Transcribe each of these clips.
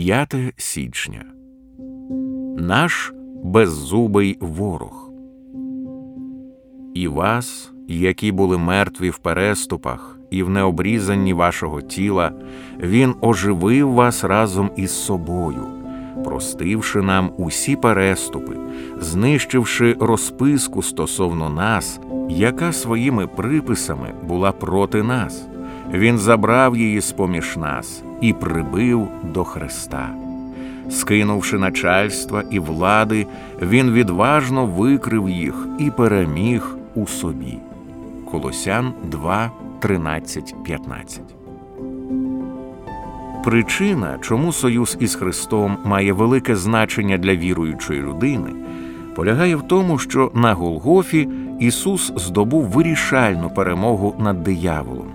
5 січня. Наш беззубий ворог. І вас, які були мертві в переступах і в необрізанні вашого тіла, Він оживив вас разом із собою, простивши нам усі переступи, знищивши розписку стосовно нас, яка своїми приписами була проти нас. Він забрав її з поміж нас і прибив до Христа. Скинувши начальства і влади, він відважно викрив їх і переміг у собі. Колосян 2, 13, 15 Причина, чому союз із Христом має велике значення для віруючої людини, полягає в тому, що на Голгофі Ісус здобув вирішальну перемогу над дияволом.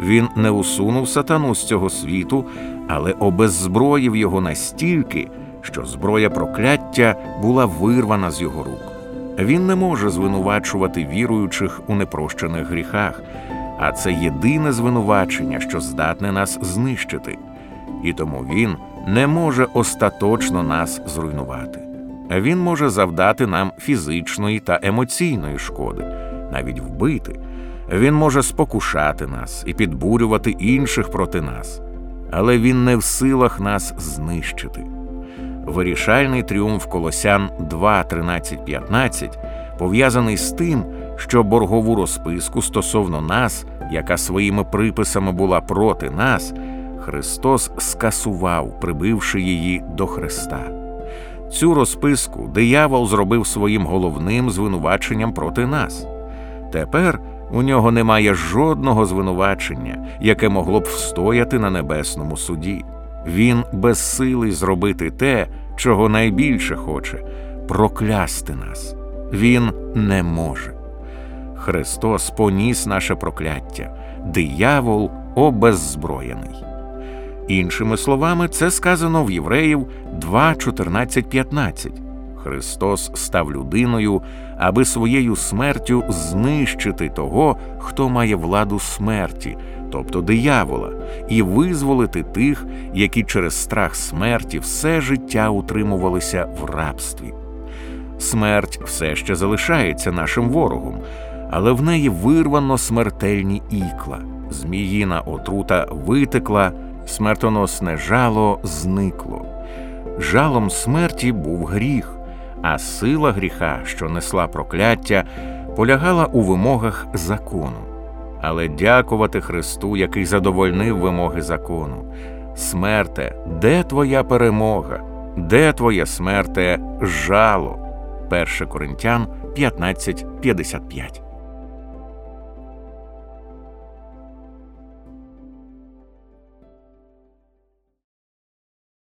Він не усунув сатану з цього світу, але обеззброїв його настільки, що зброя прокляття була вирвана з його рук. Він не може звинувачувати віруючих у непрощених гріхах, а це єдине звинувачення, що здатне нас знищити, і тому він не може остаточно нас зруйнувати. Він може завдати нам фізичної та емоційної шкоди, навіть вбити. Він може спокушати нас і підбурювати інших проти нас, але він не в силах нас знищити. Вирішальний тріумф Колосян 2, 13, 15 пов'язаний з тим, що боргову розписку стосовно нас, яка своїми приписами була проти нас, Христос скасував, прибивши її до Христа. Цю розписку диявол зробив своїм головним звинуваченням проти нас. Тепер у нього немає жодного звинувачення, яке могло б встояти на небесному суді. Він безсилий зробити те, чого найбільше хоче проклясти нас. Він не може. Христос поніс наше прокляття, диявол обеззброєний. Іншими словами, це сказано в Євреїв 2, 14, 15. Христос став людиною, аби своєю смертю знищити того, хто має владу смерті, тобто диявола, і визволити тих, які через страх смерті все життя утримувалися в рабстві. Смерть все ще залишається нашим ворогом, але в неї вирвано смертельні ікла, зміїна отрута витекла, смертоносне жало зникло. Жалом смерті був гріх а сила гріха, що несла прокляття, полягала у вимогах закону. Але дякувати Христу, який задовольнив вимоги закону. Смерте, де твоя перемога? Де твоє смерте жало? 1 Коринтян 15.55